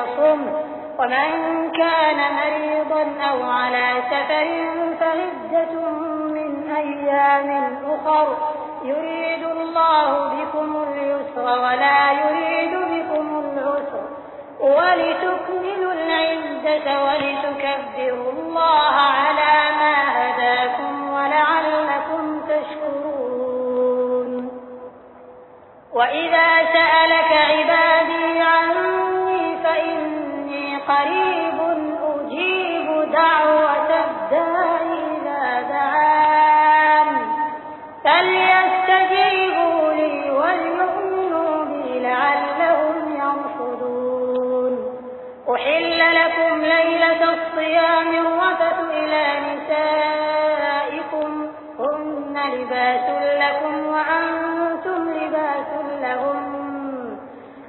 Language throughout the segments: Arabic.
فليصم ومن كان مريضا أو على سفر فعدة من أيام أخر يريد الله بكم اليسر ولا يريد بكم العسر ولتكملوا العدة ولتكبروا الله على ما هداكم ولعلكم تشكرون. وإذا سألك عبادي فليستجيبوا لي وليؤمنوا بي لعلهم يرشدون. أحل لكم ليلة الصيام الرفث إلى نسائكم. هن لباس لكم وأنتم لباس لهم.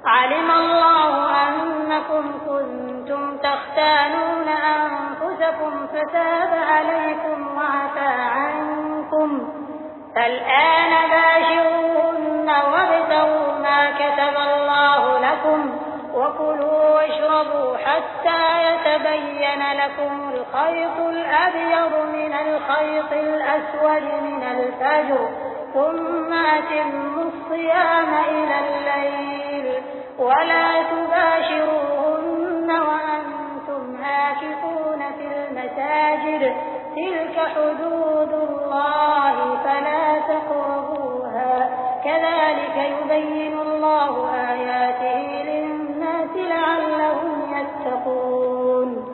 علم الله أنكم كنتم تختانون أنفسكم فتاب عليكم وعفى عنكم. فالآن لكم وكلوا واشربوا حتى يتبين لكم الخيط الأبيض من الخيط الأسود من الفجر ثم أتموا الصيام إلى الليل. ولا تباشروهن وأنتم عاكفون في المساجد تلك حدود الله.